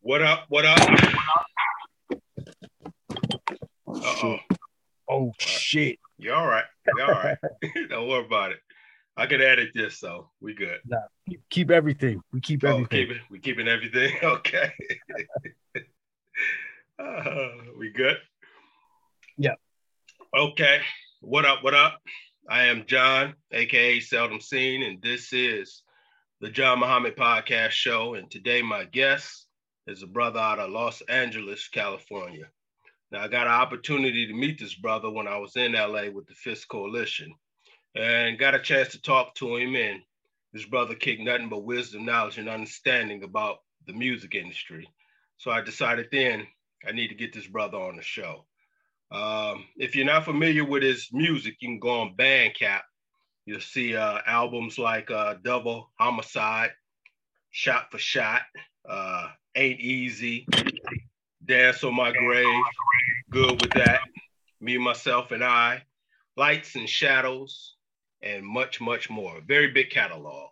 What up? What up? Uh-oh. Oh shit. You all right? You all right? Don't worry about it. I can edit this, so we good. Nah, keep, keep everything. We keep Oh, everything. keep it. We keeping everything. Okay. uh, we good? Yeah. Okay. What up? What up? I am John, aka Seldom Seen, and this is the John Muhammad Podcast Show. And today, my guest is a brother out of Los Angeles, California. Now, I got an opportunity to meet this brother when I was in LA with the Fist Coalition and got a chance to talk to him. And this brother kicked nothing but wisdom, knowledge, and understanding about the music industry. So I decided then I need to get this brother on the show. Um, if you're not familiar with his music, you can go on Bandcamp. You'll see uh, albums like uh, Double Homicide, Shot for Shot, uh, Ain't Easy, Dance on My Grave, Good with That, Me, Myself, and I, Lights and Shadows, and much, much more. Very big catalog.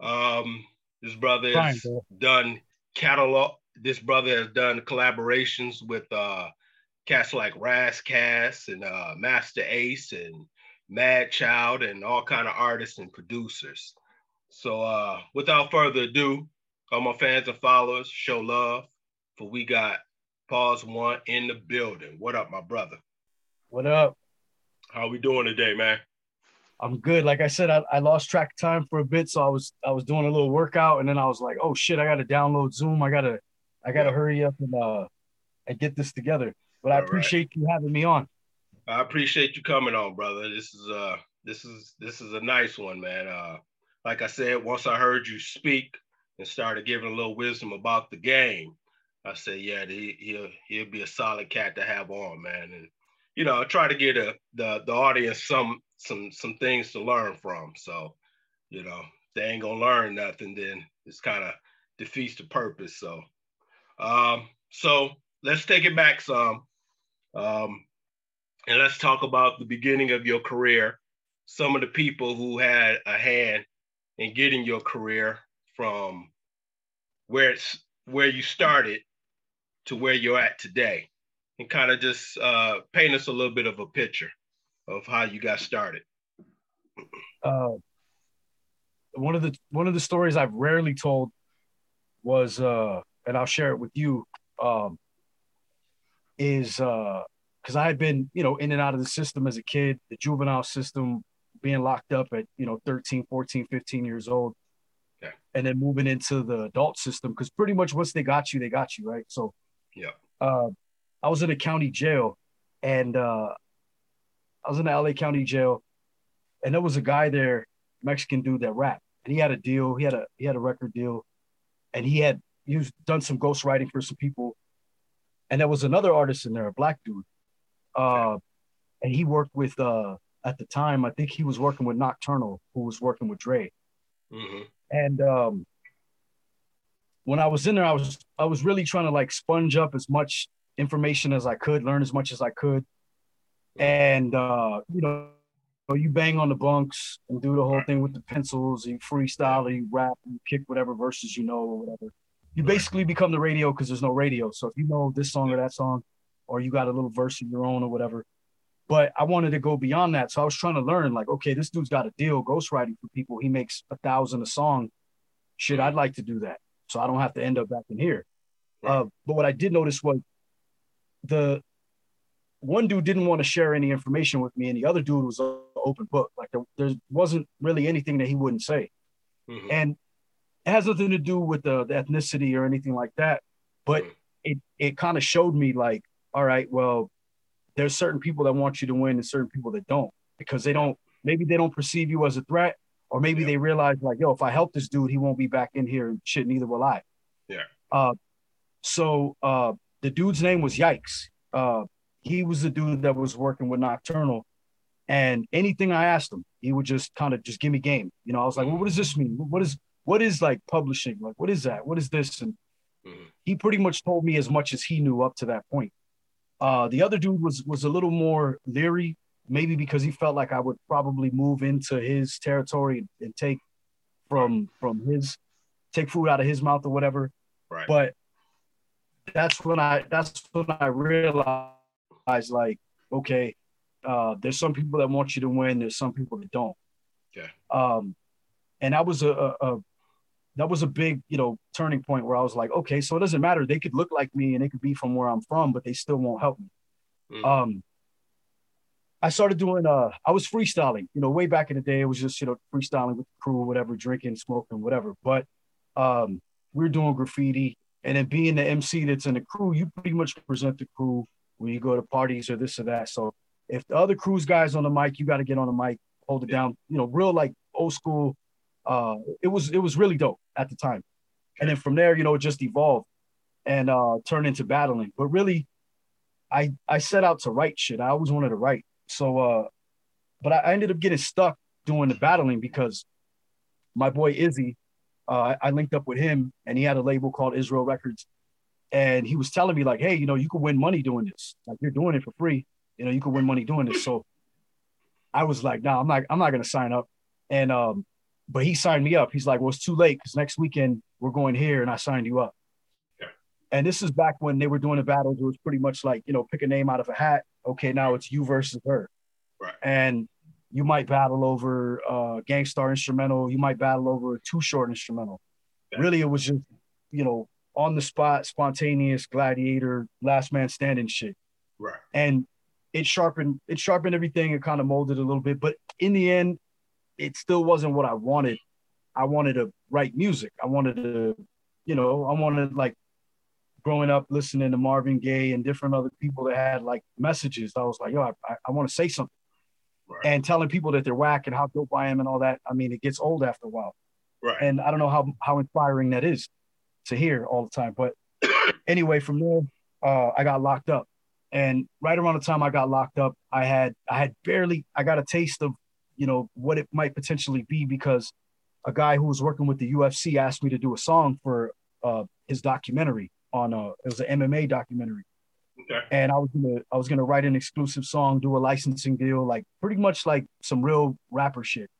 Um, this brother has bro. done catalog. This brother has done collaborations with uh, cats like Ras Kass and uh, Masta Ace and Madchild and all kind of artists and producers. So uh, without further ado, all my fans and followers, show love for we got Pawz One in the building. What up, my brother? What up? How we doing today, man? I'm good. Like I said, I, I lost track of time for a bit, so I was I was doing a little workout, and then I was like, oh shit, I gotta download Zoom. I gotta I gotta Yeah. hurry up and uh and get this together. But I All right. appreciate you having me on. I appreciate you coming on, brother. This is uh this is this is a nice one, man. Uh like I said, once I heard you speak and started giving a little wisdom about the game, I said, yeah, he, he'll he'll be a solid cat to have on, man. And you know, I try to get a, the the audience some some some things to learn from. So, you know, they ain't gonna learn nothing, then it's kind of defeats the purpose. So, um, so let's take it back some. Um, and let's talk about the beginning of your career. Some of the people who had a hand in getting your career from where it's where you started to where you're at today, and kind of just uh, paint us a little bit of a picture of how you got started. Uh, one of the one of the stories I've rarely told was uh, and I'll share it with you. Um, is uh, because I had been, you know, in and out of the system as a kid, the juvenile system, being locked up at, you know, 13, 14, 15 years old. Okay. And then moving into the adult system, because pretty much once they got you, they got you, right? So, Yeah. uh, I was in a county jail and uh, I was in the LA County jail, and there was a guy there, Mexican dude that rapped, and he had a deal. He had a he had a record deal, and he had he was done some ghostwriting for some people, and there was another artist in there, a black dude, uh, and he worked with uh at the time I think he was working with Knoc-turn'al, who was working with Dre, hmm and um, when I was in there, I was I was really trying to like sponge up as much information as I could, learn as much as I could, and uh, you know, you bang on the bunks and do the whole thing with the pencils. You freestyle, you rap, you kick whatever verses you know or whatever. You basically become the radio because there's no radio. So if you know this song or that song, or you got a little verse of your own or whatever. But I wanted to go beyond that. So I was trying to learn, like, okay, this dude's got a deal ghostwriting for people. He makes a thousand a song. Shit, I'd like to do that. So I don't have to end up back in here. Uh, but what I did notice was the one dude didn't want to share any information with me, and the other dude was an open book. Like there, there wasn't really anything that he wouldn't say. hmm And it has nothing to do with the, the ethnicity or anything like that. But Mhm. it it kind of showed me like, all right, well, there's certain people that want you to win and certain people that don't because they don't maybe they don't perceive you as a threat, or maybe Yeah. they realize like, yo, if I help this dude, he won't be back in here and shit, neither will I. Yeah. Uh so uh the dude's name was Yikes. Uh he was the dude that was working with Knoc-turn'al. And anything I asked him, he would just kind of just give me game. You know, I was like, well, what does this mean? What is what is like publishing? Like, what is that? What is this? And Mhm. he pretty much told me as much as he knew up to that point. Uh, the other dude was was a little more leery, maybe because he felt like I would probably move into his territory and take from from his take food out of his mouth or whatever. Right. But that's when I that's when I realized like, okay, uh, there's some people that want you to win, there's some people that don't. Yeah. Um, and that was a, a, a that was a big, you know, turning point where I was like, okay, so it doesn't matter. They could look like me and they could be from where I'm from, but they still won't help me. Mm. Um, I started doing uh I was freestyling, you know, way back in the day. It was just, you know, freestyling with the crew, whatever, drinking, smoking, whatever. But um we are doing graffiti and then being the MC that's in the crew, you pretty much present the crew when you go to parties or this or that. So if the other crew's guys on the mic, you got to get on the mic, hold it down, you know, real like old school. Uh it was it was really dope at the time. And then from there, you know, it just evolved and uh turned into battling. But really I I set out to write shit. I always wanted to write. So, uh, but I, I ended up getting stuck doing the battling because my boy Izzy, uh, I linked up with him and he had a label called Israel Records. And he was telling me, like, hey, you know, you could win money doing this. Like, you're doing it for free. You know, you could win money doing this. So I was like, nah, I'm not, I'm not to sign up. And, um, but he signed me up. He's like, well, it's too late because next weekend we're going here and I signed you up. And this is back when they were doing the battles. It was pretty much like, you know, pick a name out of a hat. Okay, now it's you versus her. Right. And you might battle over uh Gang Starr instrumental, you might battle over a too short instrumental. Yeah. Really, it was just, you know, on the spot, spontaneous gladiator, last man standing shit. Right. And it sharpened, it sharpened everything, it kind of molded a little bit. But in the end, it still wasn't what I wanted. I wanted to write music. I wanted to, you know, I wanted like growing up listening to Marvin Gaye and different other people that had like messages, I was like, yo, I, I want to say something. Right. And telling people that they're whack and how dope I am and all that. I mean, it gets old after a while. Right. And I don't know how how inspiring that is to hear all the time. But anyway, from there, uh, I got locked up. And right around the time I got locked up, I had I had barely I got a taste of, you know, what it might potentially be because a guy who was working with the UFC asked me to do a song for uh, his documentary on a it was an MMA documentary. Okay. And I was gonna I was gonna write an exclusive song, do a licensing deal, like pretty much like some real rapper shit.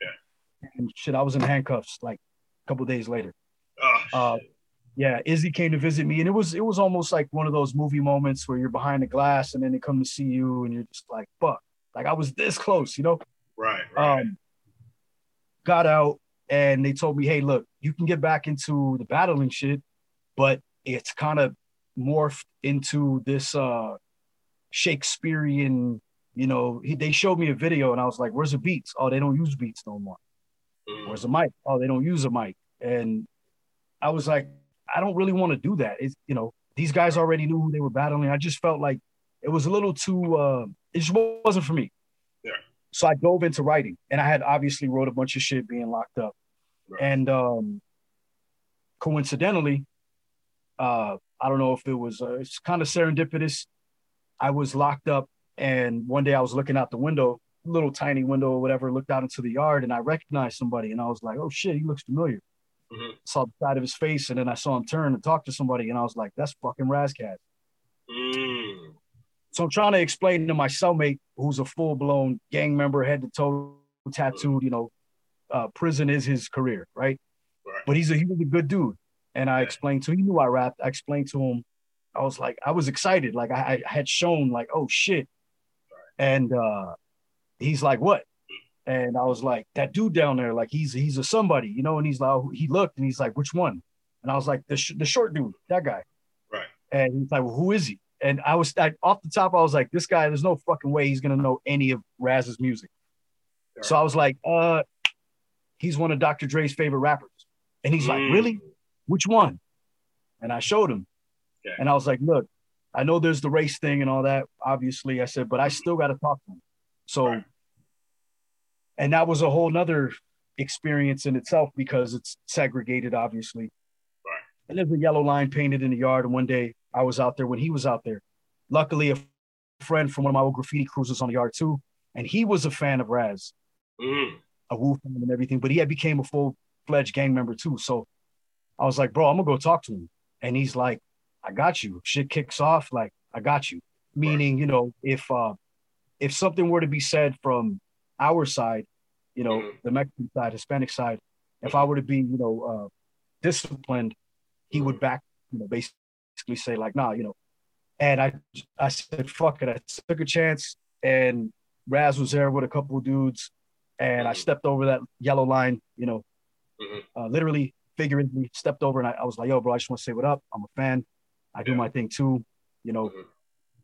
Yeah. And shit, I was in handcuffs like a couple days later. Oh, uh, yeah, Izzy came to visit me, and it was it was almost like one of those movie moments where you're behind the glass, and then they come to see you, and you're just like, "Fuck!" Like I was this close, you know? Right. Right. Um, got out, and they told me, "Hey, look, you can get back into the battling shit, but it's kind of morphed into this uh Shakespearean, you know, he, they showed me a video and I was like, where's the beats? Oh, they don't use beats no more. Mm. Where's the mic? Oh, they don't use a mic. And I was like, I don't really want to do that. It's, you know, these guys already knew who they were battling. I just felt like it was a little too, uh, it just wasn't for me. So I dove into writing and I had obviously wrote a bunch of shit being locked up. Right. And um, coincidentally, uh, I don't know if it was, uh, it's kind of serendipitous. I was locked up, and one day I was looking out the window, little tiny window or whatever, looked out into the yard, and I recognized somebody, and I was like, oh shit, he looks familiar. Mm-hmm. Saw the side of his face, and then I saw him turn and talk to somebody, and I was like, that's fucking Kass. Mm. So I'm trying to explain to my cellmate, who's a full blown gang member, head to toe, tattooed, you know, uh, prison is his career, right? right? But he's a he's a good dude. And I explained to him, he knew I rapped. I explained to him, I was like, I was excited. Like I, I had shown like, oh shit. And uh, he's like, what? And I was like, that dude down there, like he's he's a somebody, you know. And he's like, he looked and he's like, which one? And I was like, the sh- the short dude, that guy. Right. And he's like, well, who is he? And I was I, off the top, I was like, this guy, there's no fucking way he's gonna know any of Ras's music. Right. So I was like, uh, he's one of Dr. Dre's favorite rappers. And he's mm. like, really? which one? And I showed him. Okay. And I was like, look, I know there's the race thing and all that, obviously. I said, but I still got to talk to him. So, right. and that was a whole nother experience in itself because it's segregated, obviously. Right. And there's a yellow line painted in the yard. And one day I was out there when he was out there. Luckily, a friend from one of my old graffiti crews was on the yard too. And he was a fan of Ras, mm. a Wu fan and everything, but he had became a full fledged gang member too. So I was like, bro, I'm gonna go talk to him. And he's like, I got you. Shit kicks off, like, I got you. Meaning, you know, if uh if something were to be said from our side, you know, mm-hmm. the Mexican side, Hispanic side, if I were to be, you know, uh disciplined, he would mm-hmm. back, you know, basically basically say like, nah, you know. And I I said, fuck it. I took a chance, and Ras was there with a couple dudes, and mm-hmm. I stepped over that yellow line, you know, mm-hmm. uh, literally, figuratively stepped over, and I, I, was like, yo, bro, I just want to say what up. I'm a fan. I do my thing too. You know, mm-hmm.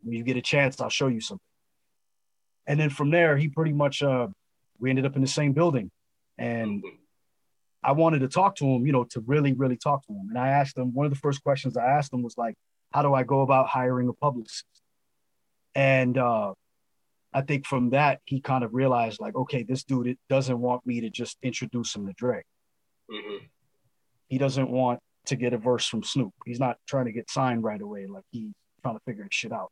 when you get a chance, I'll show you something. And then from there, he pretty much uh, we ended up in the same building, and mm-hmm. I wanted to talk to him, you know, to really, really talk to him. And I asked him one of the first questions I asked him was like, "How do I go about hiring a publicist?" And uh, I think from that he kind of realized like, okay, this dude doesn't want me to just introduce him to Dre. Mm-hmm. He doesn't want to get a verse from Snoop. He's not trying to get signed right away. Like he's trying to figure his shit out.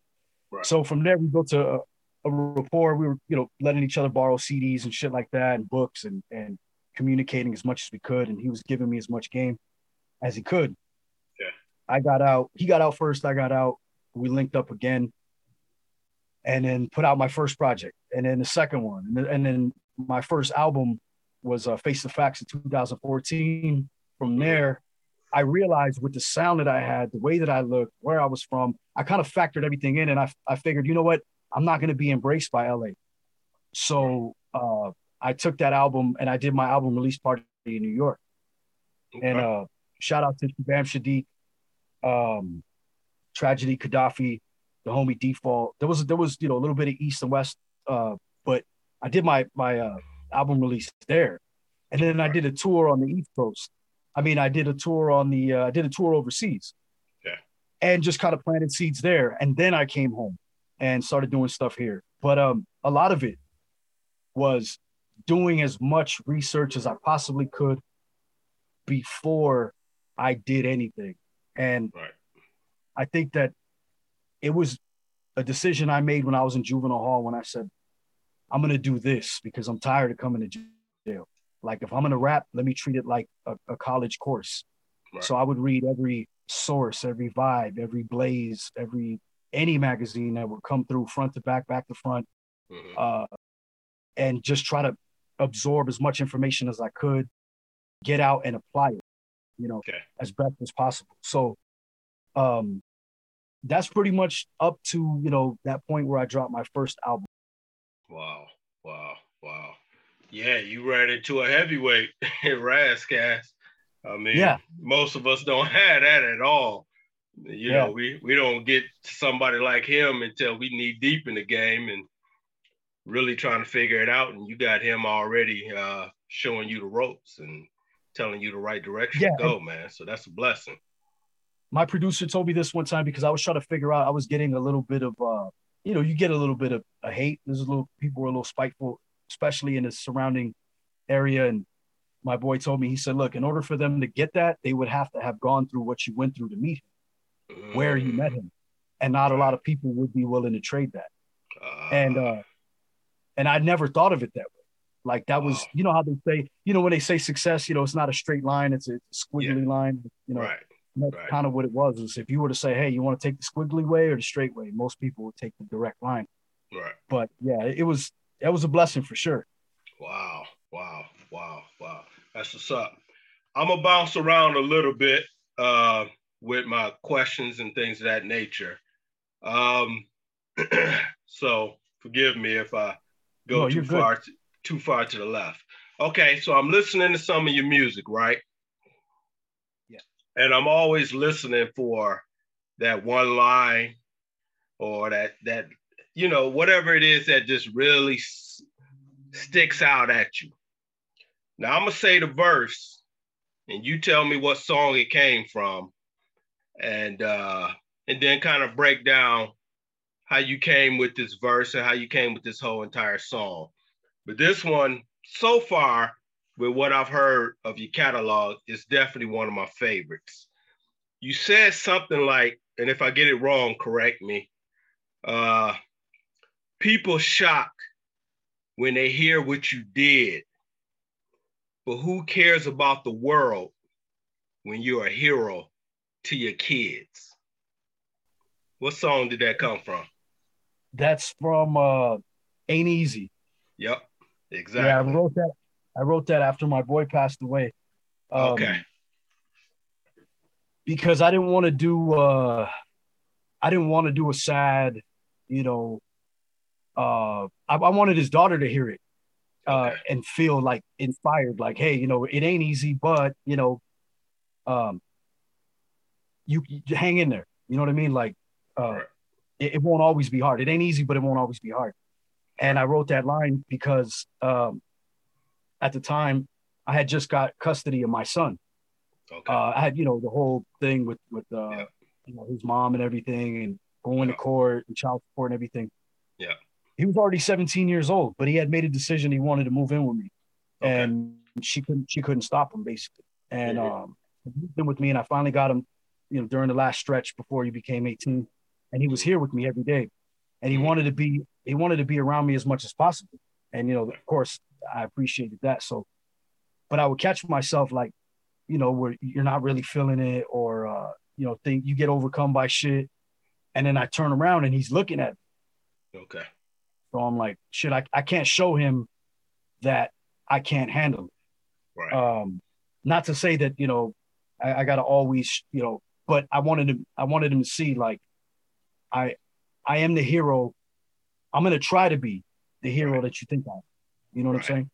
Right. So from there we built a, a rapport. We were, you know, letting each other borrow CDs and shit like that and books and and communicating as much as we could. And he was giving me as much game as he could. Yeah. I got out. He got out first. I got out. We linked up again and then put out my first project and then the second one and then, and then my first album was uh, face the facts in 2014 from there i realized with the sound that i had the way that i looked where i was from i kind of factored everything in and i, I figured you know what i'm not going to be embraced by la so uh, i took that album and i did my album release party in new york okay. and uh, shout out to bam shadiq um, tragedy Khadafi the homie default. There was there was you know a little bit of east and west, uh, but I did my my uh, album release there, and then I did a tour on the East Coast. I mean, I did a tour on the uh, I did a tour overseas, yeah, and just kind of planted seeds there. And then I came home and started doing stuff here. But um, a lot of it was doing as much research as I possibly could before I did anything. And right. I think that it was a decision I made when I was in juvenile hall when I said, I'm gonna do this because I'm tired of coming to jail. Like if I'm gonna rap, let me treat it like a, a college course. Right. So I would read every source, every vibe, every blaze, every any magazine that would come through front to back, back to front, mm-hmm. uh, and just try to absorb as much information as I could, get out and apply it, you know, okay. as best as possible. So um, that's pretty much up to you know that point where I dropped my first album. Wow, wow, wow. Yeah, you ran into a heavyweight in. I mean, yeah. most of us don't have that at all. You yeah. know, we we don't get somebody like him until we knee deep in the game and really trying to figure it out. And you got him already uh, showing you the ropes and telling you the right direction yeah. to go, man. So that's a blessing my producer told me this one time because I was trying to figure out I was getting a little bit of uh you know you get a little bit of a hate there's a little people were a little spiteful especially in the surrounding area and my boy told me he said look in order for them to get that they would have to have gone through what you went through to meet him where you met him and not a lot of people would be willing to trade that and uh and I never thought of it that way like that was you know how they say you know when they say success you know it's not a straight line it's a squiggly yeah. line you know right that's right. kind of what it was. Is if you were to say, "Hey, you want to take the squiggly way or the straight way?" Most people would take the direct line. Right. But yeah, it was that was a blessing for sure. Wow! Wow! Wow! Wow! That's what's up. I'm gonna bounce around a little bit uh, with my questions and things of that nature. Um, so forgive me if I go no, too far to, too far to the left. Okay, so I'm listening to some of your music, right? Yeah. And I'm always listening for that one line or that that you know whatever it is that just really s- sticks out at you. Now I'm gonna say the verse, and you tell me what song it came from, and uh, and then kind of break down how you came with this verse and how you came with this whole entire song. But this one, so far, with what I've heard of your catalog, is definitely one of my favorites. You said something like, and if I get it wrong, correct me. Uh, people shock when they hear what you did, but who cares about the world when you're a hero to your kids? What song did that come from? That's from uh, Ain't Easy. Yep, exactly. Yeah, I wrote that I wrote that after my boy passed away. Um, okay. because I didn't want to do uh I didn't want to do a sad, you know, uh I, I wanted his daughter to hear it uh and feel like inspired, like, hey, you know, it ain't easy, but you know, um you, you hang in there. You know what I mean? Like uh Right. It, it won't always be hard. It ain't easy, but it won't always be hard. And I wrote that line because um at the time I had just got custody of my son Okay. uh, I had you know the whole thing with with uh, Yeah. you know his mom and everything, and going Yeah. to court and child support and everything. Yeah. he was already 17 years old, but he had made a decision he wanted to move in with me, Okay. and she couldn't she couldn't stop him basically. And Mhm. um, in with me, and I finally got him, you know, during the last stretch before he became 18, and he was here with me every day, and he Mhm. wanted to be he wanted to be around me as much as possible, and you know, of course, I appreciated that. So, but I would catch myself like you know, where you're not really feeling it or, uh, you know, think you get overcome by shit. And then I turn around and he's looking at me. okay. So I'm like, shit, I, I can't show him that I can't handle it. Right. Um, not to say that, you know, I, I got to always, you know, but I wanted him, I wanted him to see like, I, I am the hero. I'm going to try to be the hero Right. that you think I am. You know what Right. I'm saying?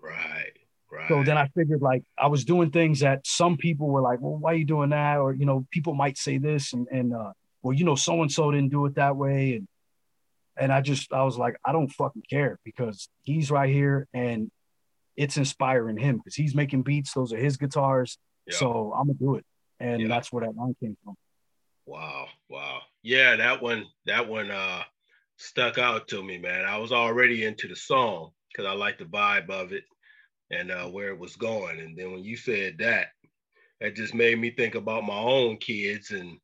right. Right. So then I figured like I was doing things that some people were like, well, why are you doing that? Or, you know, people might say this and, and uh, well, you know, so and so didn't do it that way. And and I just I was like, I don't fucking care because he's right here and it's inspiring him because he's making beats. Those are his guitars. Yeah. So I'm gonna do it. And Yeah. that's where that line came from. Wow, wow. Yeah, that one that one uh stuck out to me, man. I was already into the song because I like the vibe of it and uh where it was going. And then when you said that, that just made me think about my own kids and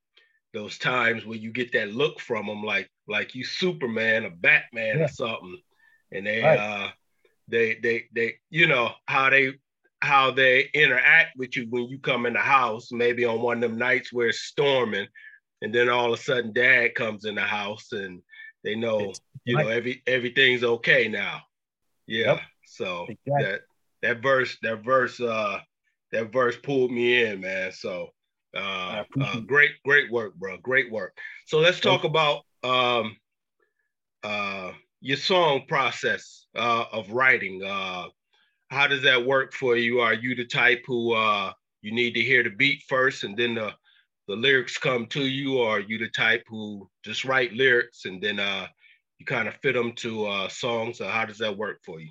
those times where you get that look from them like like you Superman or Batman Yeah. or something. And they Right. uh they they they you know how they how they interact with you when you come in the house, maybe on one of them nights where it's storming, and then all of a sudden dad comes in the house and they know, you know, every everything's okay now. Yeah. Yep. So Exactly. that that verse, that verse, uh, that verse pulled me in, man. So uh, uh great, great work, bro. Great work. So let's talk about um uh your song process uh of writing. Uh how does that work for you? Are you the type who uh you need to hear the beat first and then the the lyrics come to you, or are you the type who just write lyrics and then uh you kind of fit them to uh songs? Or how does that work for you?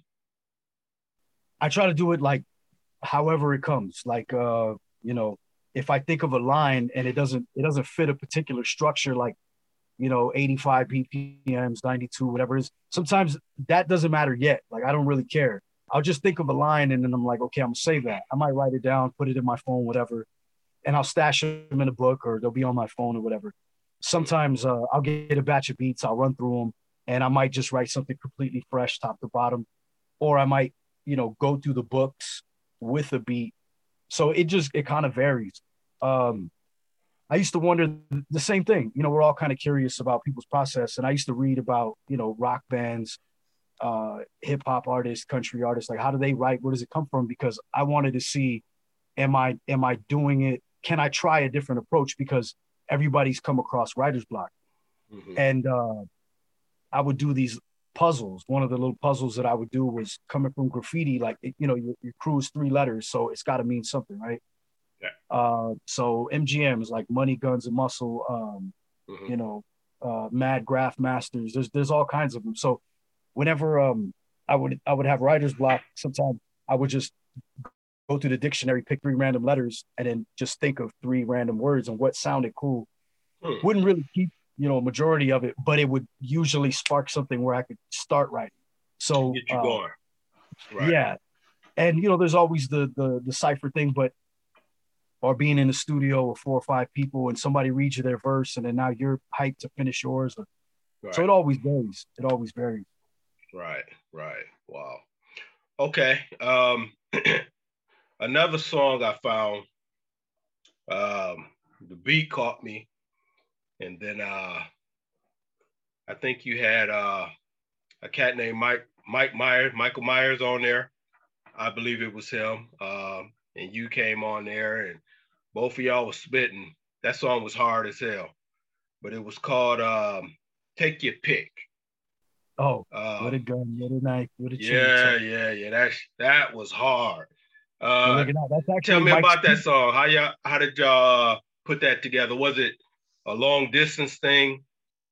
I try to do it like however it comes. Like uh, you know, if I think of a line and it doesn't it doesn't fit a particular structure, like you know, 85 BPMs, 92, whatever it is. Sometimes that doesn't matter yet. Like I don't really care. I'll just think of a line and then I'm like, okay, I'm gonna say that. I might write it down, put it in my phone, whatever, and I'll stash them in a book or they'll be on my phone or whatever. Sometimes uh, I'll get a batch of beats, I'll run through them, and I might just write something completely fresh, top to bottom, or I might, you know, go through the books with a beat. So it just it kind of varies. Um, I used to wonder the same thing. You know, we're all kind of curious about people's process, and I used to read about you know rock bands, uh, hip hop artists, country artists. Like, how do they write? Where does it come from? Because I wanted to see, am I am I doing it? Can I try a different approach? Because everybody's come across writer's block, Mhm. and uh, I would do these puzzles. One of the little puzzles that I would do was coming from graffiti. Like, you know, your, your crew's three letters, so it's got to mean something, right? Yeah. Uh, so MGM is like money, guns, and muscle. Um, Mhm. you know, uh, Mad Graph Masters. There's there's all kinds of them. So whenever um I would I would have writer's block, sometimes I would just go through the dictionary, pick three random letters, and then just think of three random words and what sounded cool. Hmm. Wouldn't really keep you know a majority of it, but it would usually spark something where I could start writing. So Get you uh, going. Right. yeah, and you know, there's always the the the cipher thing, but or being in the studio with four or five people and somebody reads you their verse, and then now you're hyped to finish yours. Right. So it always varies. It always varies. Right, right. Wow. Okay. Um another song I found, um, the beat caught me. And then uh I think you had uh a cat named Mike Mike Myers, Mykill Miers on there. I believe it was him. Um, and you came on there and both of y'all was spitting that song was hard as hell, but it was called um, "Take Your Pick." Oh, uh, what a gun, what a knife, what a yeah, yeah, yeah. That that was hard. Uh, tell me about that song. How y'all, how did y'all put that together? Was it a long distance thing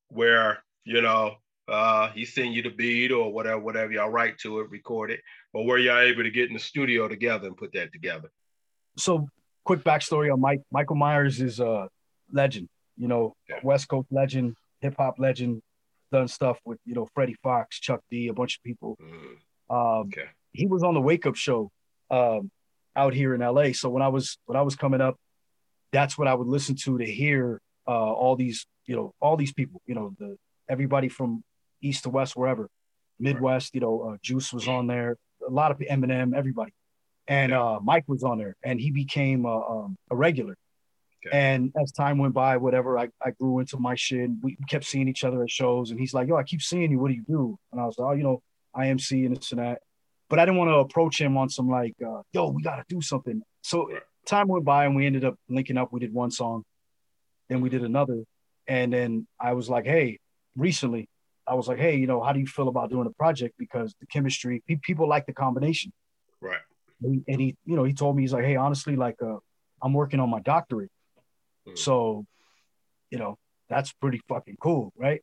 where you know uh, he sent you the beat or whatever, whatever y'all write to it, record it, or were y'all able to get in the studio together and put that together? So, quick backstory on Mike. Mykill Miers is a legend. You know, yeah. West Coast legend, hip hop legend. Done stuff with you know Freddie Foxxx, Chuck D, a bunch of people. Mm. Um, okay. He was on the Wake Up Show um, out here in LA. So when I was when I was coming up, that's what I would listen to to hear uh, all these you know all these people. You know the everybody from east to west, wherever, Midwest. You know, uh, Juice was on there. A lot of Eminem, everybody, and uh, Mike was on there, and he became a, um, a regular. Okay. And as time went by, whatever, I, I grew into my shit. And We kept seeing each other at shows, and he's like, "Yo, I keep seeing you. What do you do?" And I was like, "Oh, you know, IMC and this and that." But I didn't want to approach him on some like, uh, "Yo, we got to do something." So time went by, and we ended up linking up. We did one song, then we did another, and then I was like, "Hey, recently, I was like, hey, you know, how do you feel about doing a project? Because the chemistry, people like the combination. Right. And he, you know, he told me, he's like, hey, honestly, like, uh, I'm working on my doctorate. Mm. So, you know, that's pretty fucking cool, right?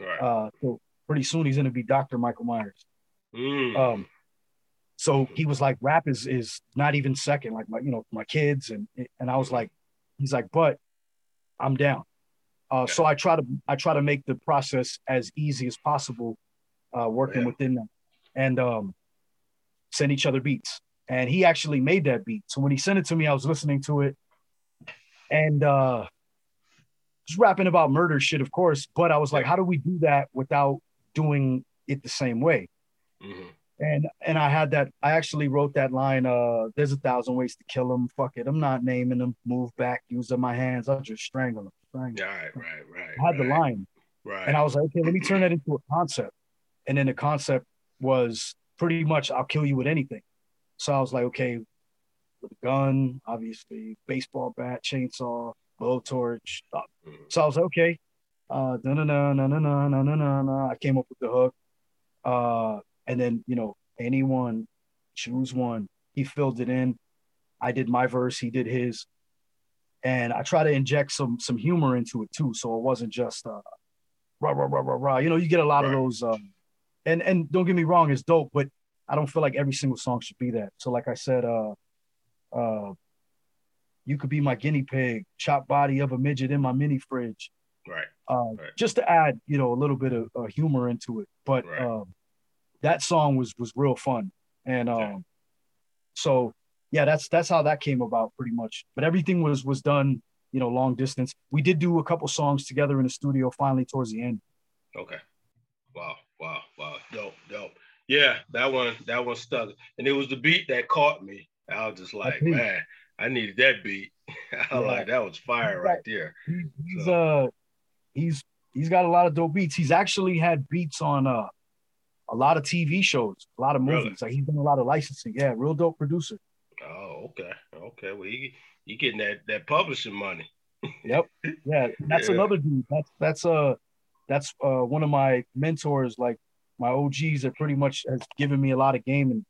Right. Uh, so pretty soon he's gonna be Dr. Mykill Miers. Mm. Um, so he was like, rap is is not even second, like my, you know, my kids and and I was like, he's like, but I'm down. Uh, so I try to I try to make the process as easy as possible, uh, working yeah. within them, and um, send each other beats. And he actually made that beat. So when he sent it to me, I was listening to it, and uh, just rapping about murder shit, of course. But I was like, how do we do that without doing it the same way? Mm-hmm. And and I had that. I actually wrote that line. Uh, there's a thousand ways to kill him. Fuck it. I'm not naming them. Move back. Use my hands. I'll just strangle him. Right, right, right. I had right. the line. Right. And I was like, okay, let me turn that into a concept. And then the concept was pretty much I'll kill you with anything. So I was like, okay, with a gun, obviously, baseball bat, chainsaw, blowtorch. Mm. So I was like, okay. Uh no no no no no no no no no I came up with the hook. Uh and then, you know, anyone choose one. He filled it in. I did my verse, he did his and I try to inject some some humor into it too, so it wasn't just uh, rah rah rah rah rah. You know, you get a lot right. of those. Um, and and don't get me wrong, it's dope, but I don't feel like every single song should be that. So like I said, uh, uh, you could be my guinea pig, chop body of a midget in my mini fridge. Right. Uh, right. Just to add, you know, a little bit of uh, humor into it, but right. um, that song was was real fun, and um, so yeah, that's that's how that came about pretty much. But everything was was done, you know, long distance. We did do a couple songs together in the studio finally towards the end. Okay. Wow, wow, wow. Dope, dope. Yeah, that one that one stuck. And it was the beat that caught me. I was just like, man, I needed that beat. I yeah. like that was fire right there. he's so. uh he's he's got a lot of dope beats. He's actually had beats on uh a lot of TV shows, a lot of movies. Really? Like he's done a lot of licensing. Yeah, real dope producer. Oh, okay, okay. Well, he he getting that that publishing money. yep. Yeah, that's yeah. another dude. That's that's uh that's uh one of my mentors, like my OGs that pretty much has given me a lot of game and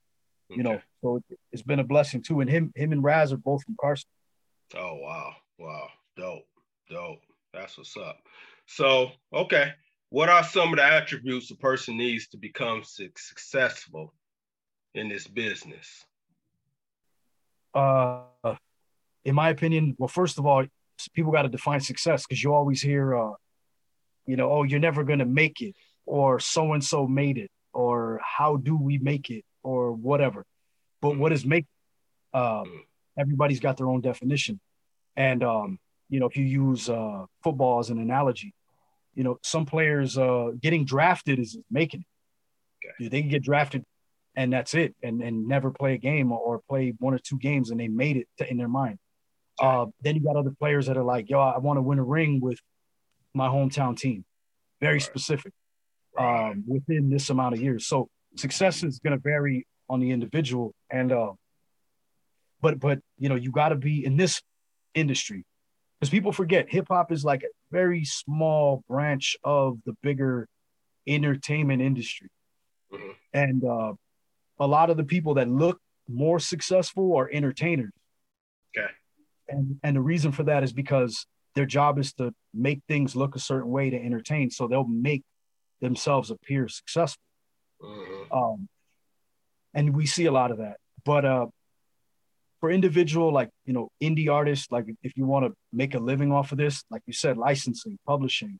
you okay. know, so it's been a blessing too. And him him and Ras are both from Carson. Oh wow, wow, dope, dope. That's what's up. So okay, what are some of the attributes a person needs to become successful in this business? uh, in my opinion, well, first of all, people got to define success because you always hear, uh, you know, oh, you're never going to make it, or so and so made it, or how do we make it, or whatever. But what is make? Uh, everybody's got their own definition, and um, you know, if you use uh, football as an analogy, you know, some players uh, getting drafted is making it. Okay. They can get drafted and that's it, and and never play a game or, play one or two games, and they made it to, in their mind. Uh, then you got other players that are like, yo, I want to win a ring with my hometown team, very right. specific. Um, within this amount of years. So success is going to vary on the individual, and uh, but but you know you got to be in this industry. because people forget hip hop is like very small branch of the bigger entertainment industry. Mm-hmm. And uh, a lot of the people that look more successful are entertainers. Okay. And and the reason for that is because their job is to make things look a certain way to entertain. So they'll make themselves appear successful. Mm-hmm. Um, and we see a lot of that. But uh, for individual like you know indie artists like if you want to make a living off of this like you said licensing publishing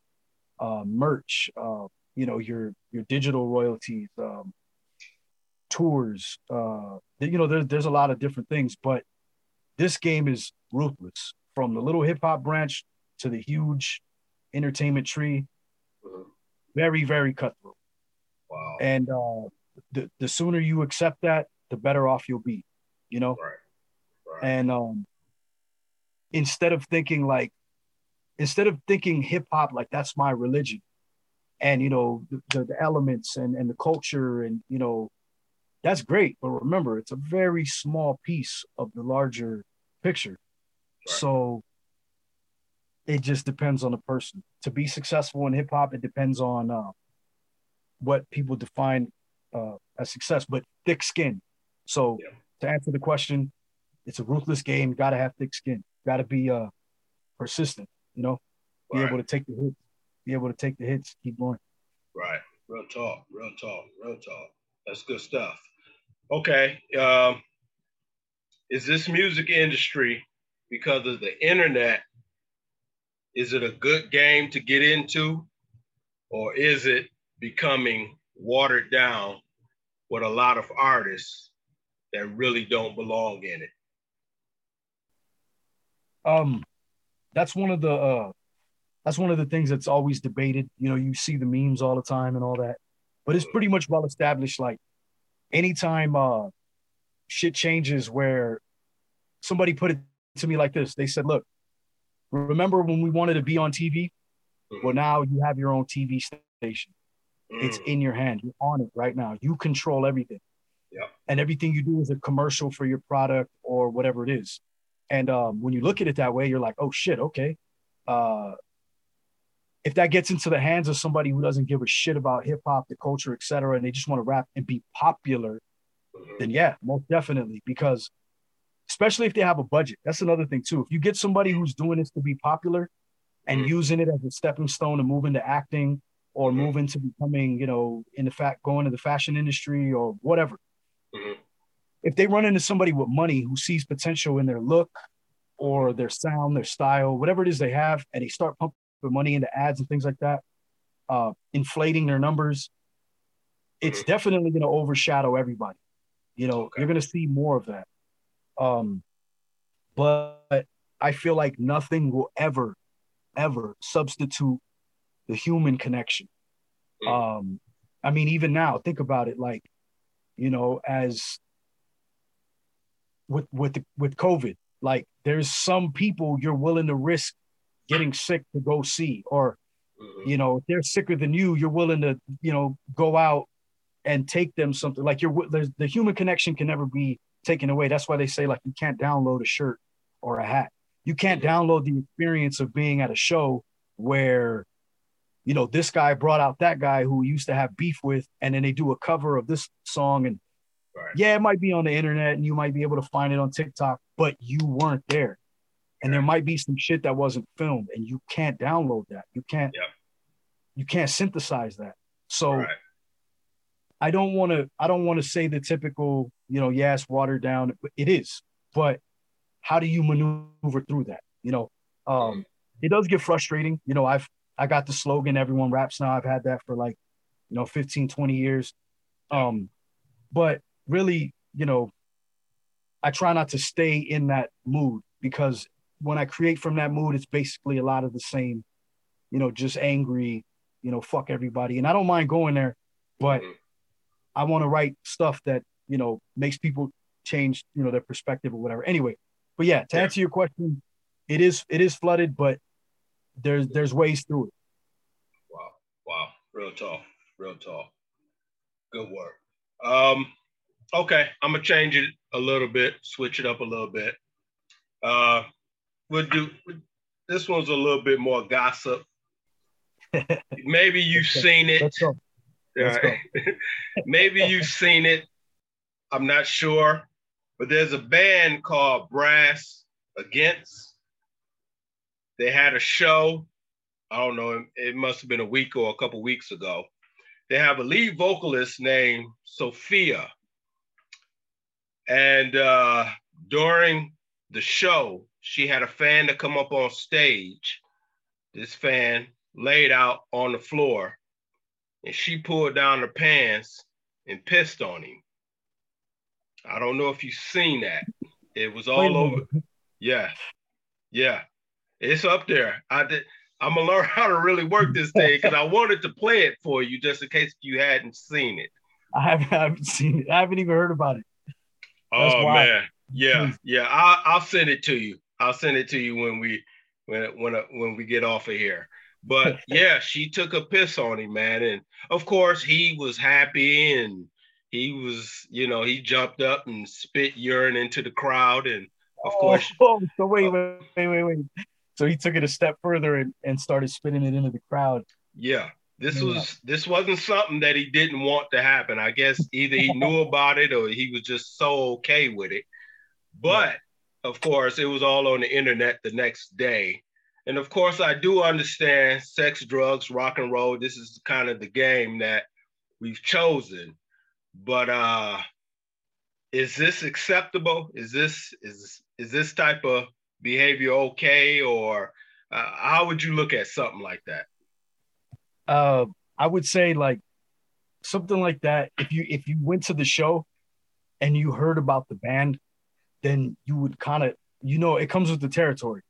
uh, merch uh, you know your your digital royalties um, tours uh, you know there's there's a lot of different things but this game is ruthless. From the little hip hop branch to the huge entertainment tree very very cutthroat. Wow. And uh, the, the sooner you accept that the better off you'll be you know? Right and um, instead of thinking like, instead of thinking hip hop like that's my religion, and you know the, the elements and and the culture and you know that's great, but remember it's a very small piece of the larger picture. Right. So it just depends on the person. To be successful in hip hop, it depends on uh, what people define uh, as success, but thick skin. So yeah. to answer the question, it's a ruthless game. Got to have thick skin. Got to be uh persistent. You know, be right. able to take the hits. Be able to take the hits. Keep going. Right. Real talk. Real talk. Real talk. That's good stuff. Okay. Um, is this music industry because of the internet? Is it a good game to get into, or is it becoming watered down with a lot of artists that really don't belong in it? Um that's one of the uh that's one of the things that's always debated. You know you see the memes all the time and all that but it's pretty much well established like anytime uh shit changes where somebody put it to me like this they said look remember when we wanted to be on tv well now you have your own tv station. It's mm. in your hand. You're on it right now. You control everything. Yeah. and everything you do is a commercial for your product or whatever it is and um, when you look at it that way, you're like, oh shit, okay. Uh, if that gets into the hands of somebody who doesn't give a shit about hip hop, the culture, etc., and they just want to rap and be popular, then yeah, most definitely. Because especially if they have a budget, that's another thing too. If you get somebody who's doing this to be popular and mm-hmm. using it as a stepping stone to move into acting or mm-hmm. move into becoming, you know, in the fact going to the fashion industry or whatever, mm-hmm if they run into somebody with money who sees potential in their look or their sound, their style, whatever it is they have, and they start pumping money into ads and things like that, uh, inflating their numbers, it's mm-hmm. definitely going to overshadow everybody. You know, okay. you're going to see more of that. Um, but I feel like nothing will ever, ever substitute the human connection. Mm. Um, I mean, even now, think about it. Like, you know, as with with with COVID. Like there's some people you're willing to risk getting sick to go see, or mm-hmm. you know, if they're sicker than you, you're willing to you know go out and take them something. Like you're the human connection can never be taken away. That's why they say like you can't download a shirt or a hat. You can't mm-hmm. download the experience of being at a show where you know this guy brought out that guy who used to have beef with and then they do a cover of this song and Right. Yeah, it might be on the internet and you might be able to find it on TikTok, but you weren't there. And there might be some shit that wasn't filmed and you can't download that. You can't yep. you can't synthesize that. So right. I don't want to I don't want to say the typical, you know, yes, watered down. It is. But how do you maneuver through that? You know, um, mm. it does get frustrating. You know, I've I got the slogan everyone raps now. I've had that for like, you know, 15, 20 years. Um, but really, you know, I try not to stay in that mood because when I create from that mood, it's basically a lot of the same, you know, just angry, you know, fuck everybody. And I don't mind going there, but mm-hmm. I want to write stuff that, you know, makes people change, you know, their perspective or whatever. Anyway, but yeah, to yeah. answer your question, it is it is flooded, but there's there's ways through it. Wow. Wow. Real talk. Real talk. Good work. Um, Okay, I'm gonna change it a little bit, switch it up a little bit. Uh, we'll do this one's a little bit more gossip. Maybe you've seen it. Let's go. Let's Right. Maybe you've seen it. I'm not sure. But there's a band called Brass Against. They had a show. I don't know. It must have been a week or a couple weeks ago. They have a lead vocalist named Sophia. And uh, during the show, she had a fan to come up on stage. This fan laid out on the floor and she pulled down her pants and pissed on him. I don't know if you've seen that. It was all over. Yeah, yeah, it's up there. I did. I'm gonna learn how to really work this thing because I wanted to play it for you just in case you hadn't seen it. I haven't, I haven't seen it. I haven't even heard about it. That's oh wild. man, yeah, Please. yeah. I'll, I'll send it to you. I'll send it to you when we when when uh, when we get off of here. But yeah, she took a piss on him, man, and of course he was happy and he was, you know, he jumped up and spit urine into the crowd, and of oh, course, Oh, so wait, oh. wait, wait, wait, wait. So he took it a step further and, and started spitting it into the crowd. yeah. This was this wasn't something that he didn't want to happen. I guess either he knew about it or he was just so okay with it. But of course, it was all on the internet the next day. And of course, I do understand sex, drugs, rock and roll. This is kind of the game that we've chosen. But uh is this acceptable? Is this is is this type of behavior okay or uh, how would you look at something like that? Uh, I would say like something like that. If you if you went to the show and you heard about the band, then you would kind of you know it comes with the territory.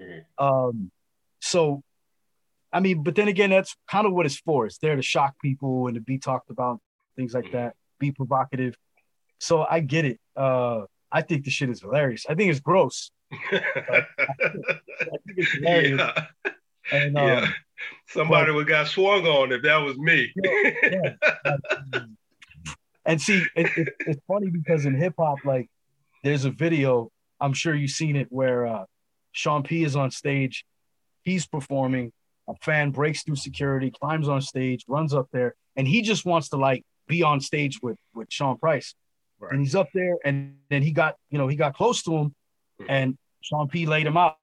Mhm. Um, so I mean, but then again, that's kind of what it's for. It's there to shock people and to be talked about, things like Mhm. that, be provocative. So I get it. Uh, I think the shit is hilarious. I think it's gross. I think it's hilarious. yeah, And um, yeah. Somebody would got swung on if that was me. and see, it, it, it's funny because in hip hop, like, there's a video. I'm sure you've seen it where uh, Sean P is on stage. He's performing. A fan breaks through security, climbs on stage, runs up there, and he just wants to like be on stage with with Sean Price. Right. And he's up there, and then he got you know he got close to him, Mhm. and Sean P laid him out.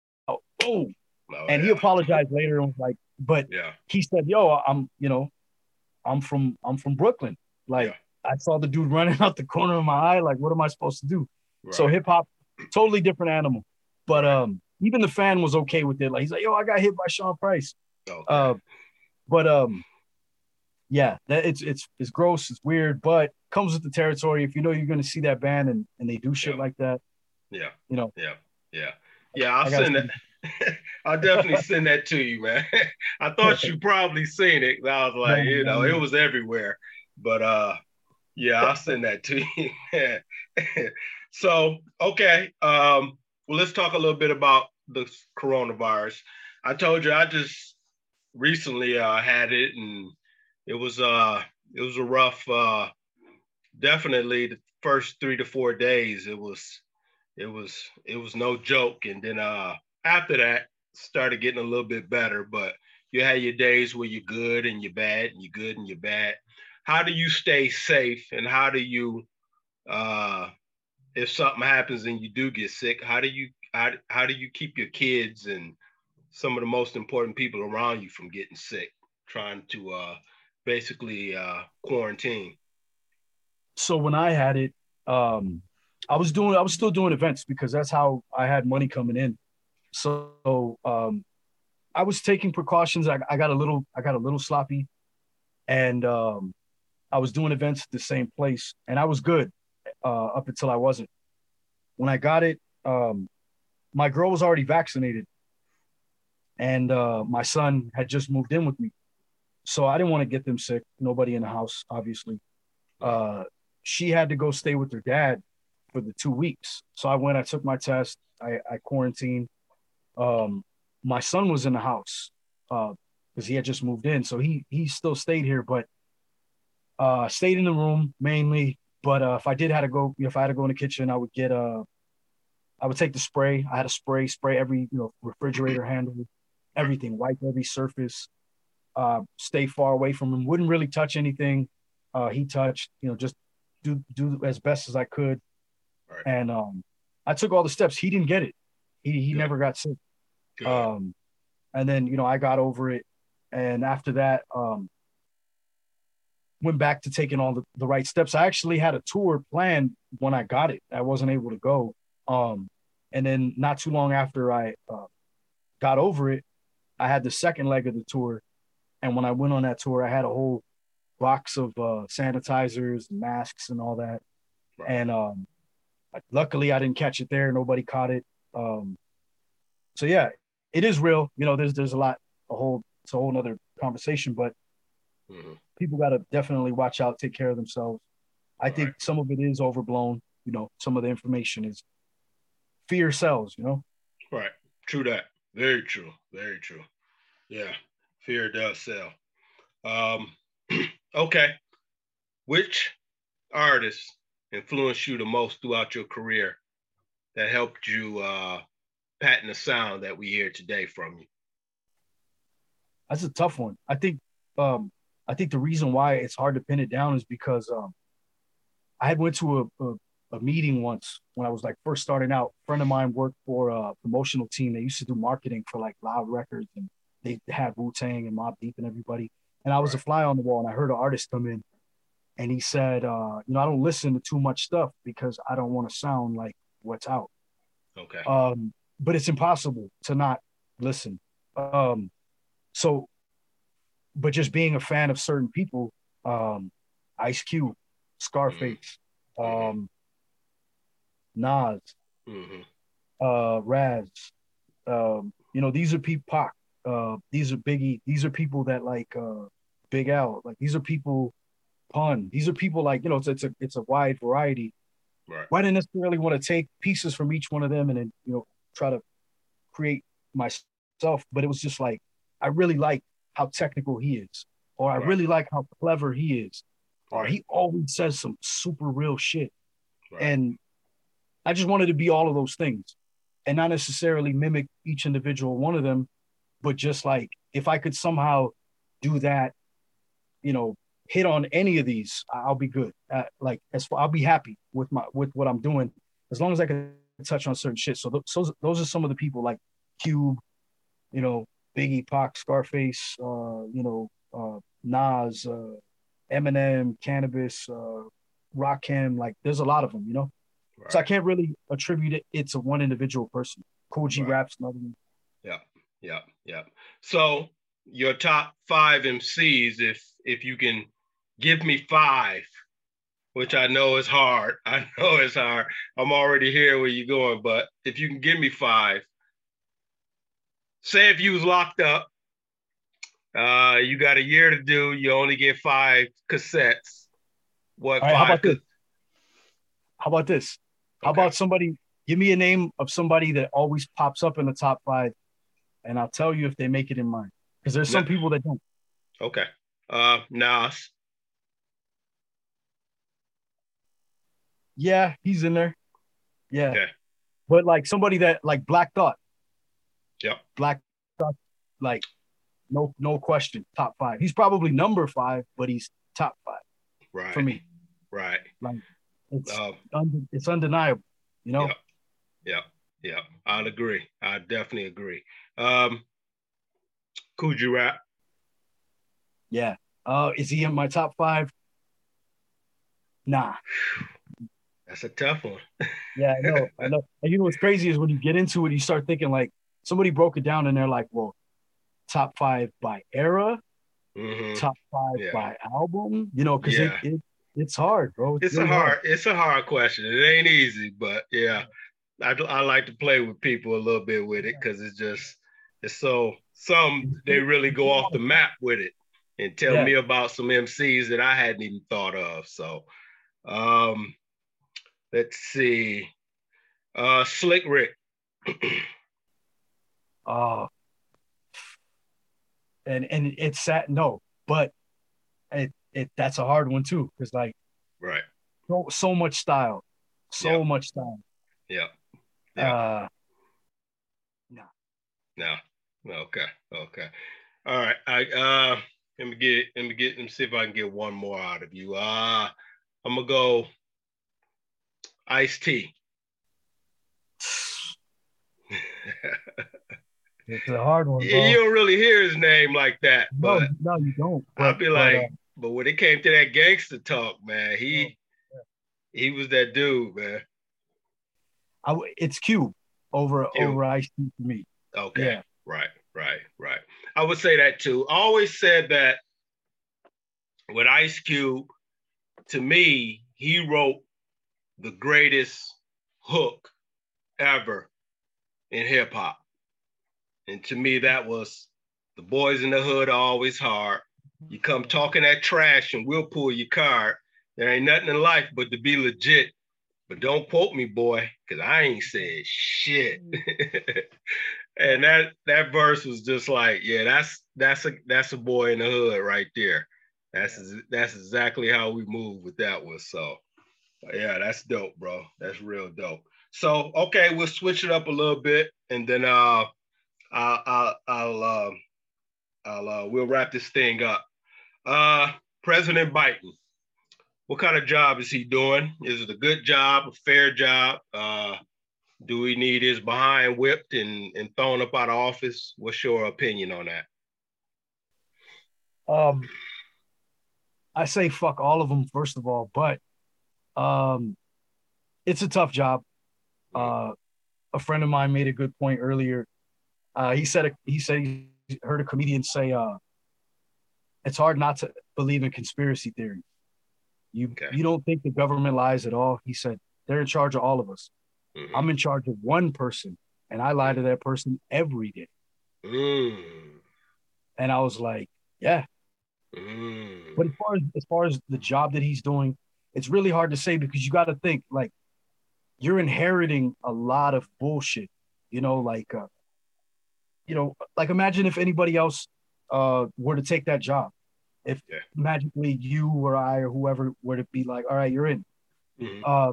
Boom. Oh, and he apologized later and was like, but yeah, he said, "Yo, I'm, you know, I'm from, I'm from Brooklyn. Like, Yeah. I saw the dude running out the corner of my eye. Like, what am I supposed to do?" So hip hop, totally different animal. But um, even the fan was okay with it. Like, he's like, "Yo, I got hit by Sean Price." Okay. Uh, but um, yeah, that it's it's it's gross. It's weird, but comes with the territory. If you know you're going to see that band and and they do shit Yeah. like that, yeah, you know. yeah, yeah, yeah. I'll send that. I'll definitely send that to you, man. I thought you probably seen it. I was like, you know, it was everywhere. But uh, yeah, I'll send that to you. so okay, um, well, let's talk a little bit about the coronavirus. I told you I just recently uh, had it, and it was uh, it was a rough. Uh, definitely, the first three to four days, it was it was it was no joke, and then uh, after that, started getting a little bit better. But you had your days where you're good and you're bad, and you're good and you're bad. How do you stay safe, and how do you, uh, if something happens and you do get sick, how do you how, how do you keep your kids and some of the most important people around you from getting sick, trying to uh, basically uh, quarantine? so when I had it, um, I was doing, I was still doing events because that's how I had money coming in. So um, I was taking precautions. I, I got a little, I got a little sloppy, and um, I was doing events at the same place, and I was good uh, up until I wasn't. When I got it, um, my girl was already vaccinated, and uh, my son had just moved in with me, so I didn't want to get them sick. Nobody in the house, obviously. Uh, she had to go stay with her dad for the two weeks. So I went, I took my test, I, I quarantined. Um, my son was in the house because he had just moved in. So he he still stayed here, but uh, stayed in the room mainly. But uh, if I did have to go, if I had to go in the kitchen, I would get uh, I would take the spray. I had a spray, spray every you know refrigerator handle, everything, wipe every surface, uh, stay far away from him. Wouldn't really touch anything uh, he touched. You know, just do do as best as I could. Right. And um, I took all the steps. He didn't get it. He he Good. never got sick. Good. Um, and then you know I got over it, and after that, um, went back to taking all the, the right steps. I actually had a tour planned when I got it. I wasn't able to go. Um, and then not too long after I uh, got over it, I had the second leg of the tour. And when I went on that tour, I had a whole box of uh, sanitizers, masks, and all that. Right. And um, luckily, I didn't catch it there. Nobody caught it. Um, so yeah, it is real. You know, there's there's a lot, a whole it's a whole other conversation, but mm-hmm. people got to definitely watch out, take care of themselves. I all think right. some of it is overblown. You know, some of the information is fear sells. You know. Right. True that. Very true. Very true. Yeah, fear does sell. Um, okay. Which artist influenced you the most throughout your career that helped you uh, patent the sound that we hear today from you? That's a tough one. I think um, I think the reason why it's hard to pin it down is because um, I had went to a, a, a, meeting once when I was like first starting out. A friend of mine worked for a promotional team. They used to do marketing for like Loud Records, and they had Wu Tang and Mobb Deep and everybody. And I was right. a fly on the wall, and I heard an artist come in, and he said, uh, "You know, I don't listen to too much stuff because I don't want to sound like what's out." Okay. Um, but it's impossible to not listen. Um, so, but just being a fan of certain people, um, Ice Cube, Scarface, mm-hmm. um, Nas, mm-hmm. uh, Ras, um, you know, these are people, Pac, uh, these are Biggie, these are people that like uh, Big L, like these are people, Pun, these are people like you know, it's it's a it's a wide variety. Right. Why didn't necessarily want to take pieces from each one of them and then you know try to create myself, but it was just like I really like how technical he is, or I right. really like how clever he is, or he always says some super real shit. Right. And I just wanted to be all of those things and not necessarily mimic each individual one of them, but just like if I could somehow do that, you know, hit on any of these, I'll be good. Uh, like as far, I'll be happy with my with what I'm doing as long as I can touch on certain shit. So th- those those are some of the people like Cube, you know, Biggie, Pac, Scarface, uh, you know, uh, Nas, uh, Eminem, Canibus, uh, Rakim. Like, there's a lot of them, you know. Right. So I can't really attribute it, it to one individual person. Kool G right. Rap's another one. Yeah, yeah, yeah. So your top five MCs, if if you can give me five which I know is hard. I know it's hard. I'm already here where you're going, but if you can give me five, say if you was locked up, uh, you got a year to do, you only get five cassettes. What right, five? How about, this? how about this? How okay. about somebody? Give me a name of somebody that always pops up in the top five, and I'll tell you if they make it in mine. Because there's some people that don't. Okay. Uh, Nas. Yeah, he's in there. Yeah. Okay. But like somebody that like Black Thought. Yeah. Black Thought, like no no question, top five. He's probably number five, but he's top five. Right. For me. Right. Like it's um, und- it's undeniable, you know. Yeah. Yeah. Yeah. I'd agree. I definitely agree. Um Kool G Rap. Yeah. Uh is he in my top five? Nah. That's a tough one. yeah, I know. I know. And you know what's crazy is when you get into it, you start thinking like somebody broke it down and they're like, well, top five by era, mm-hmm. top five yeah. by album, you know, because yeah. it, it, it's hard, bro. It's, it's really a hard, hard, it's a hard question. It ain't easy, but yeah, I, I like to play with people a little bit with it because it's just it's so some they really go off the map with it and tell yeah. me about some MCs that I hadn't even thought of. So um Let's see. Uh, Slick Rick. uh, and and it's sad. No, but it it that's a hard one too because like right so so much style, so much style. Yeah, Yeah. Uh, no. No. Okay. Okay. All right. I uh let me get let me get let me see if I can get one more out of you. Uh I'm gonna go Ice T. It's a hard one. You don't really hear his name like that, no, but no, you don't. But- be but, like, uh, but when it came to that gangster talk, man, he he was that dude, man. I, it's Cube over Cube. over Ice T for me. Okay. Yeah. Right, right, right. I would say that too. I always said that with Ice Cube, to me, he wrote the greatest hook ever in hip hop. And to me, that was the boys in the hood are always hard. You come talking that trash and we'll pull your card. There ain't nothing in life but to be legit. But don't quote me, boy, because I ain't said shit. Mm. and that that verse was just like, yeah, that's that's a that's a boy in the hood right there. That's that's exactly how we move with that one. So yeah, that's dope, bro. That's real dope. So okay, we'll switch it up a little bit, and then uh, I'll I'll I'll, uh, I'll uh, we'll wrap this thing up. Uh, President Biden, what kind of job is he doing? Is it a good job, a fair job? Uh, do we need his behind whipped and, and thrown up out of office? What's your opinion on that? Um, I say fuck all of them first of all, but um, it's a tough job. Uh, a friend of mine made a good point earlier. Uh, he said he said he heard a comedian say, uh, "It's hard not to believe in conspiracy theories. You Okay. you don't think the government lies at all." He said they're in charge of all of us. Mhm. I'm in charge of one person, and I lie to that person every day. Mm, And I was like, "Yeah." mm, But as far as as far as the job that he's doing, it's really hard to say because you got to think like you're inheriting a lot of bullshit. You know, like uh, you know, like imagine if anybody else uh were to take that job. If Yeah. magically you or I or whoever were to be like, all right, you're in. mhm. Uh,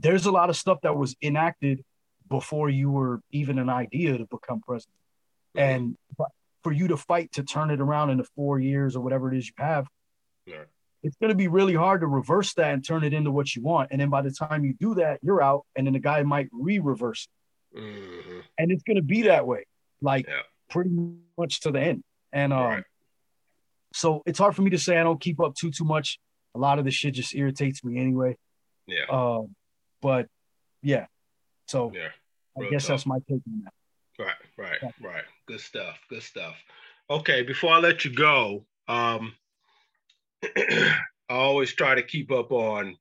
there's a lot of stuff that was enacted before you were even an idea to become president. And but for you to fight to turn it around in the four years or whatever it is you have, Yeah. it's going to be really hard to reverse that and turn it into what you want. And then by the time you do that, you're out, and then the guy might re-reverse it, Mhm. and it's going to be that way, like Yeah. pretty much to the end. And um, Right. so it's hard for me to say I don't keep up too too much. A lot of the shit just irritates me anyway. Yeah. Um, but yeah, so Yeah. I guess talk. that's my take on that. Right, right, Yeah. right. Good stuff. Good stuff. Okay, before I let you go, um, I always try to keep up on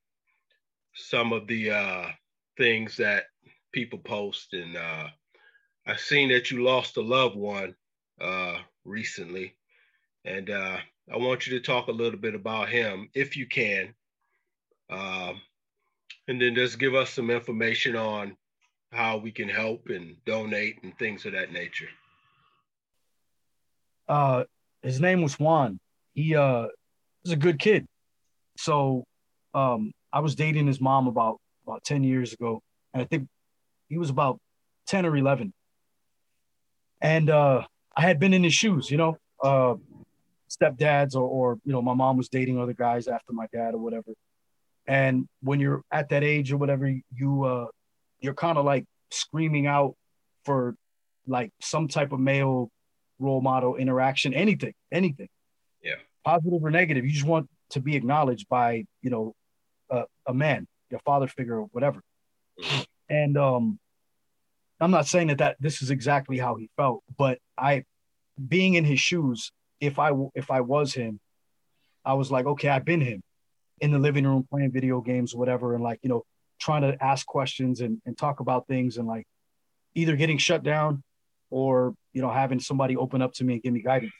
some of the uh, things that people post, and uh, I've seen that you lost a loved one uh, recently, and uh, I want you to talk a little bit about him, if you can, um, and then just give us some information on how we can help and donate and things of that nature. Uh, his name was Juan. He uh was a good kid. So um I was dating his mom about about 10 years ago. And I think he was about 10 or 11. And uh I had been in his shoes, you know, uh stepdads or or you know, my mom was dating other guys after my dad or whatever. And when you're at that age or whatever, you uh you're kind of like screaming out for like some type of male role model interaction, anything, anything. Yeah. Positive or negative. You just want to be acknowledged by, you know, a, a man, your father figure or whatever. Mhm. And um I'm not saying that that this is exactly how he felt, but I being in his shoes, if i if I was him, I was like, okay, I've been him in the living room playing video games or whatever and like, you know, trying to ask questions and, and talk about things and like either getting shut down or you know having somebody open up to me and give me guidance.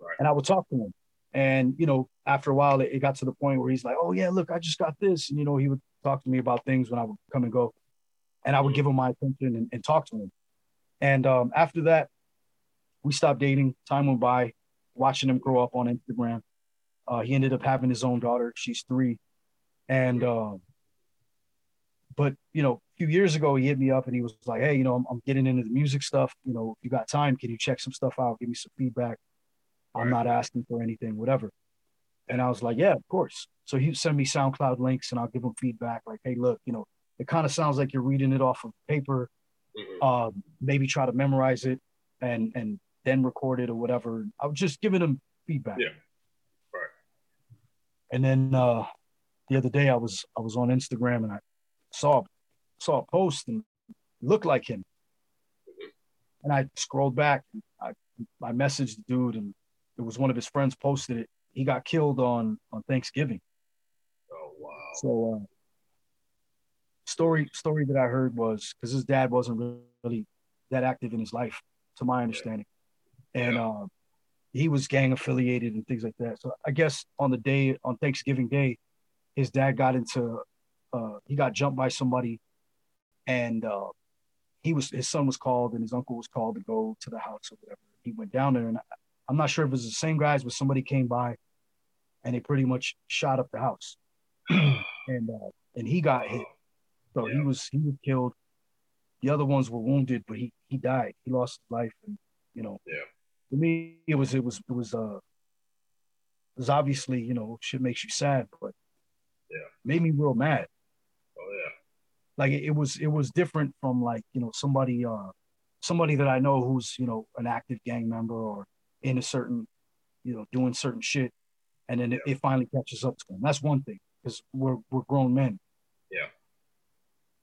Right. and i would talk to him. And you know after a while it, it got to the point where he's like oh yeah look i just got this. And you know he would talk to me about things when i would come and go. And i would give him my attention and, and talk to him. And um, after that we stopped dating. Time went by. Watching him grow up on instagram uh, he ended up having his own daughter she's three and um, but you know a few years ago, he hit me up and he was like, "Hey, you know, I'm, I'm getting into the music stuff. You know, if you got time, can you check some stuff out? Give me some feedback. I'm not asking for anything, whatever." And I was like, "Yeah, of course." So he send me SoundCloud links and I'll give him feedback. Like, "Hey, look, you know, it kind of sounds like you're reading it off of paper. Mm-hmm. Um, maybe try to memorize it and and then record it or whatever." I was just giving him feedback. Yeah. And then uh, the other day, I was I was on Instagram and I saw saw a post and looked like him. And I scrolled back. I I messaged the dude, and it was one of his friends posted it. He got killed on on Thanksgiving. Oh wow! So uh, story story that I heard was because his dad wasn't really that active in his life, to my understanding, and yeah. uh, he was gang affiliated and things like that. So I guess on the day on Thanksgiving Day, his dad got into uh, he got jumped by somebody and uh, he was his son was called and his uncle was called to go to the house or whatever. He went down there, and I, I'm not sure if it was the same guys, but somebody came by, and they pretty much shot up the house, and uh, and he got hit, so yeah. he was he was killed. The other ones were wounded, but he he died. He lost his life, and you know, yeah. For me, it was it was it was uh, it was obviously you know shit makes you sad, but yeah, made me real mad Oh yeah, like it, was it was different from like you know somebody uh somebody that I know who's you know an active gang member or in a certain you know doing certain shit, and then yeah. it, it, finally catches up to him. That's one thing because we're we're grown men. Yeah.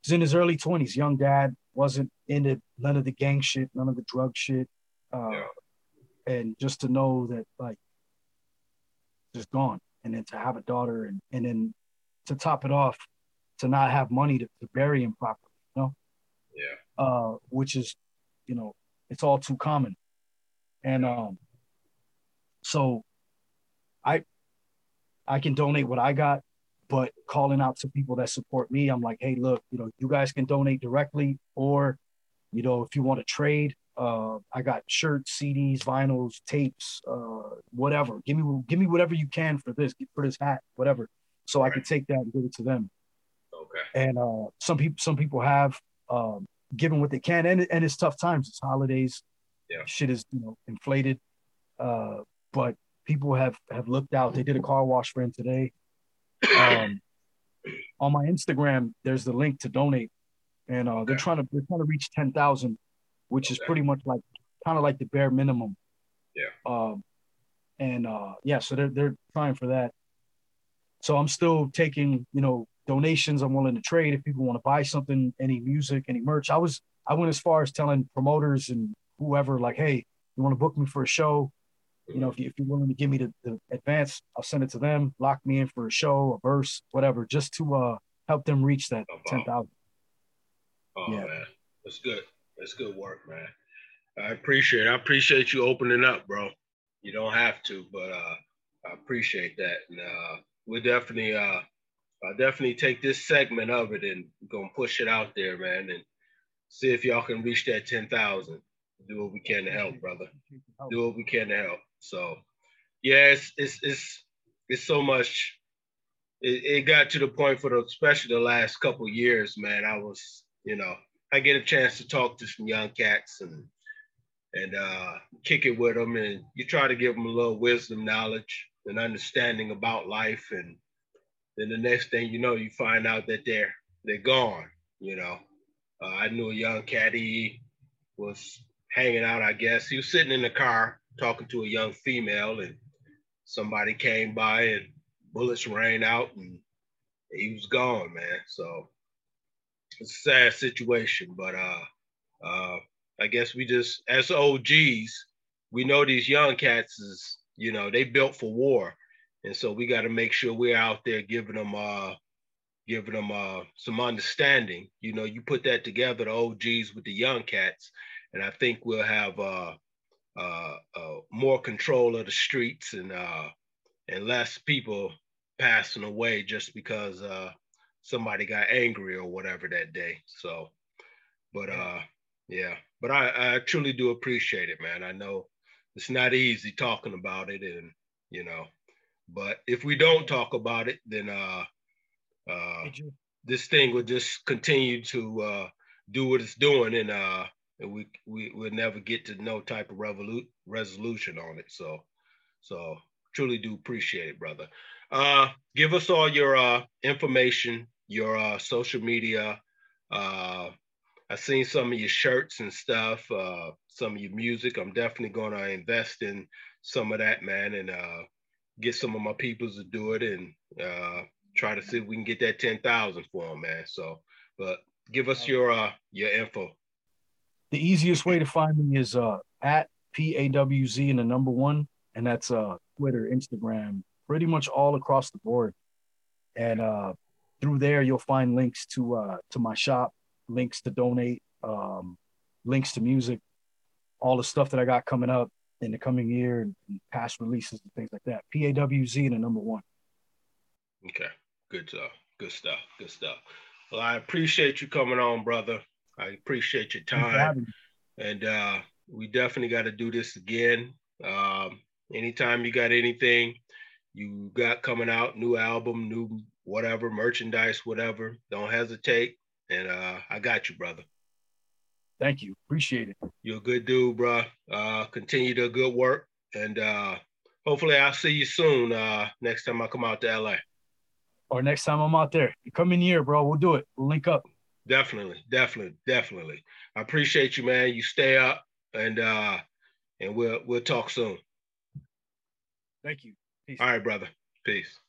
He's in his early twenties, young dad, wasn't into none of the gang shit, none of the drug shit, uh, yeah. And just to know that like just gone, and then to have a daughter, and and then to top it off, to not have money to, to bury him properly, you know? Yeah. Uh, which is, you know, it's all too common. And um, so I I can donate what I got, but calling out to people that support me, I'm like, hey, look, you know, you guys can donate directly, or, you know, if you want to trade, uh, I got shirts, CDs, vinyls, tapes, uh, whatever. Give me give me whatever you can for this, for this hat, whatever, so right. I can take that and give it to them. Okay. And uh, some people some people have um, given what they can, and and it's tough times. It's holidays. Yeah. Shit is you know inflated, uh, but people have have looked out. They did a car wash for him today. Um, on my Instagram, there's the link to donate, and uh, they're trying to they're trying to reach ten thousand, which okay. is pretty much like kind of like the bare minimum. Yeah. Um, and uh, yeah, so they're they're trying for that. So I'm still taking you know donations I'm willing to trade if people want to buy something, any music, any merch. I was I went as far as telling promoters and whoever like, hey, you want to book me for a show? You know, if, you, if you're willing to give me the, the advance, I'll send it to them, lock me in for a show, a verse, whatever, just to uh help them reach that oh, ten thousand. Oh yeah. man, that's good. That's good work, man. I appreciate it. I appreciate you opening up, bro. You don't have to, but uh I appreciate that. And uh we're definitely uh I'll definitely take this segment of it and gonna push it out there, man, and see if y'all can reach that ten thousand. Do what we can to help, brother. Do what we can to help. So, yeah, it's it's it's, it's so much. It, it got to the point for the especially the last couple years, man. I was, you know, I get a chance to talk to some young cats and and uh, kick it with them, and you try to give them a little wisdom, knowledge, and understanding about life and then the next thing you know, you find out that they're they're gone. You know, uh, I knew a young caddy was hanging out. I guess he was sitting in the car talking to a young female, and somebody came by and bullets rang out, and he was gone, man. So it's a sad situation, but uh, uh, I guess we just as OGs, we know these young cats is you know they built for war. And so we got to make sure we're out there giving them uh giving them uh some understanding. You know you put that together the og's with the young cats and i think we'll have uh uh, uh more control of the streets and uh and less people passing away just because uh somebody got angry or whatever that day so but uh yeah but i i truly do appreciate it man i know it's not easy talking about it and you know but if we don't talk about it, then uh, uh, this thing will just continue to uh, do what it's doing, and uh, and we we will never get to no type of revolu- resolution on it. So, so truly do appreciate it, brother. Uh, give us all your uh, information, your uh, social media. Uh, I've seen some of your shirts and stuff, uh, some of your music. I'm definitely going to invest in some of that, man, and uh, get some of my peoples to do it and uh, try to see if we can get that 10,000 for them, man. So, but give us your uh, your info. The easiest way to find me is uh, at PAWZ and the number one, and that's uh, Twitter, Instagram, pretty much all across the board. And uh, through there, you'll find links to uh, to my shop, links to donate, um, links to music, all the stuff that I got coming up in the coming year, and past releases and things like that. PAWZ the number one. Okay, good stuff. Good stuff. Good stuff. Well, I appreciate you coming on, brother. I appreciate your time, and uh, we definitely got to do this again. Um, anytime you got anything you got coming out, new album, new whatever, merchandise, whatever, don't hesitate. And uh, I got you, brother. Thank you. Appreciate it. You're a good dude, bro. Uh, continue the good work. And uh, hopefully I'll see you soon uh, next time I come out to LA. Or next time I'm out there. You come in here, bro. We'll do it. We'll link up. Definitely, definitely, definitely. I appreciate you, man. You stay up and uh and we'll we'll talk soon. Thank you. Peace. All right, brother. Peace.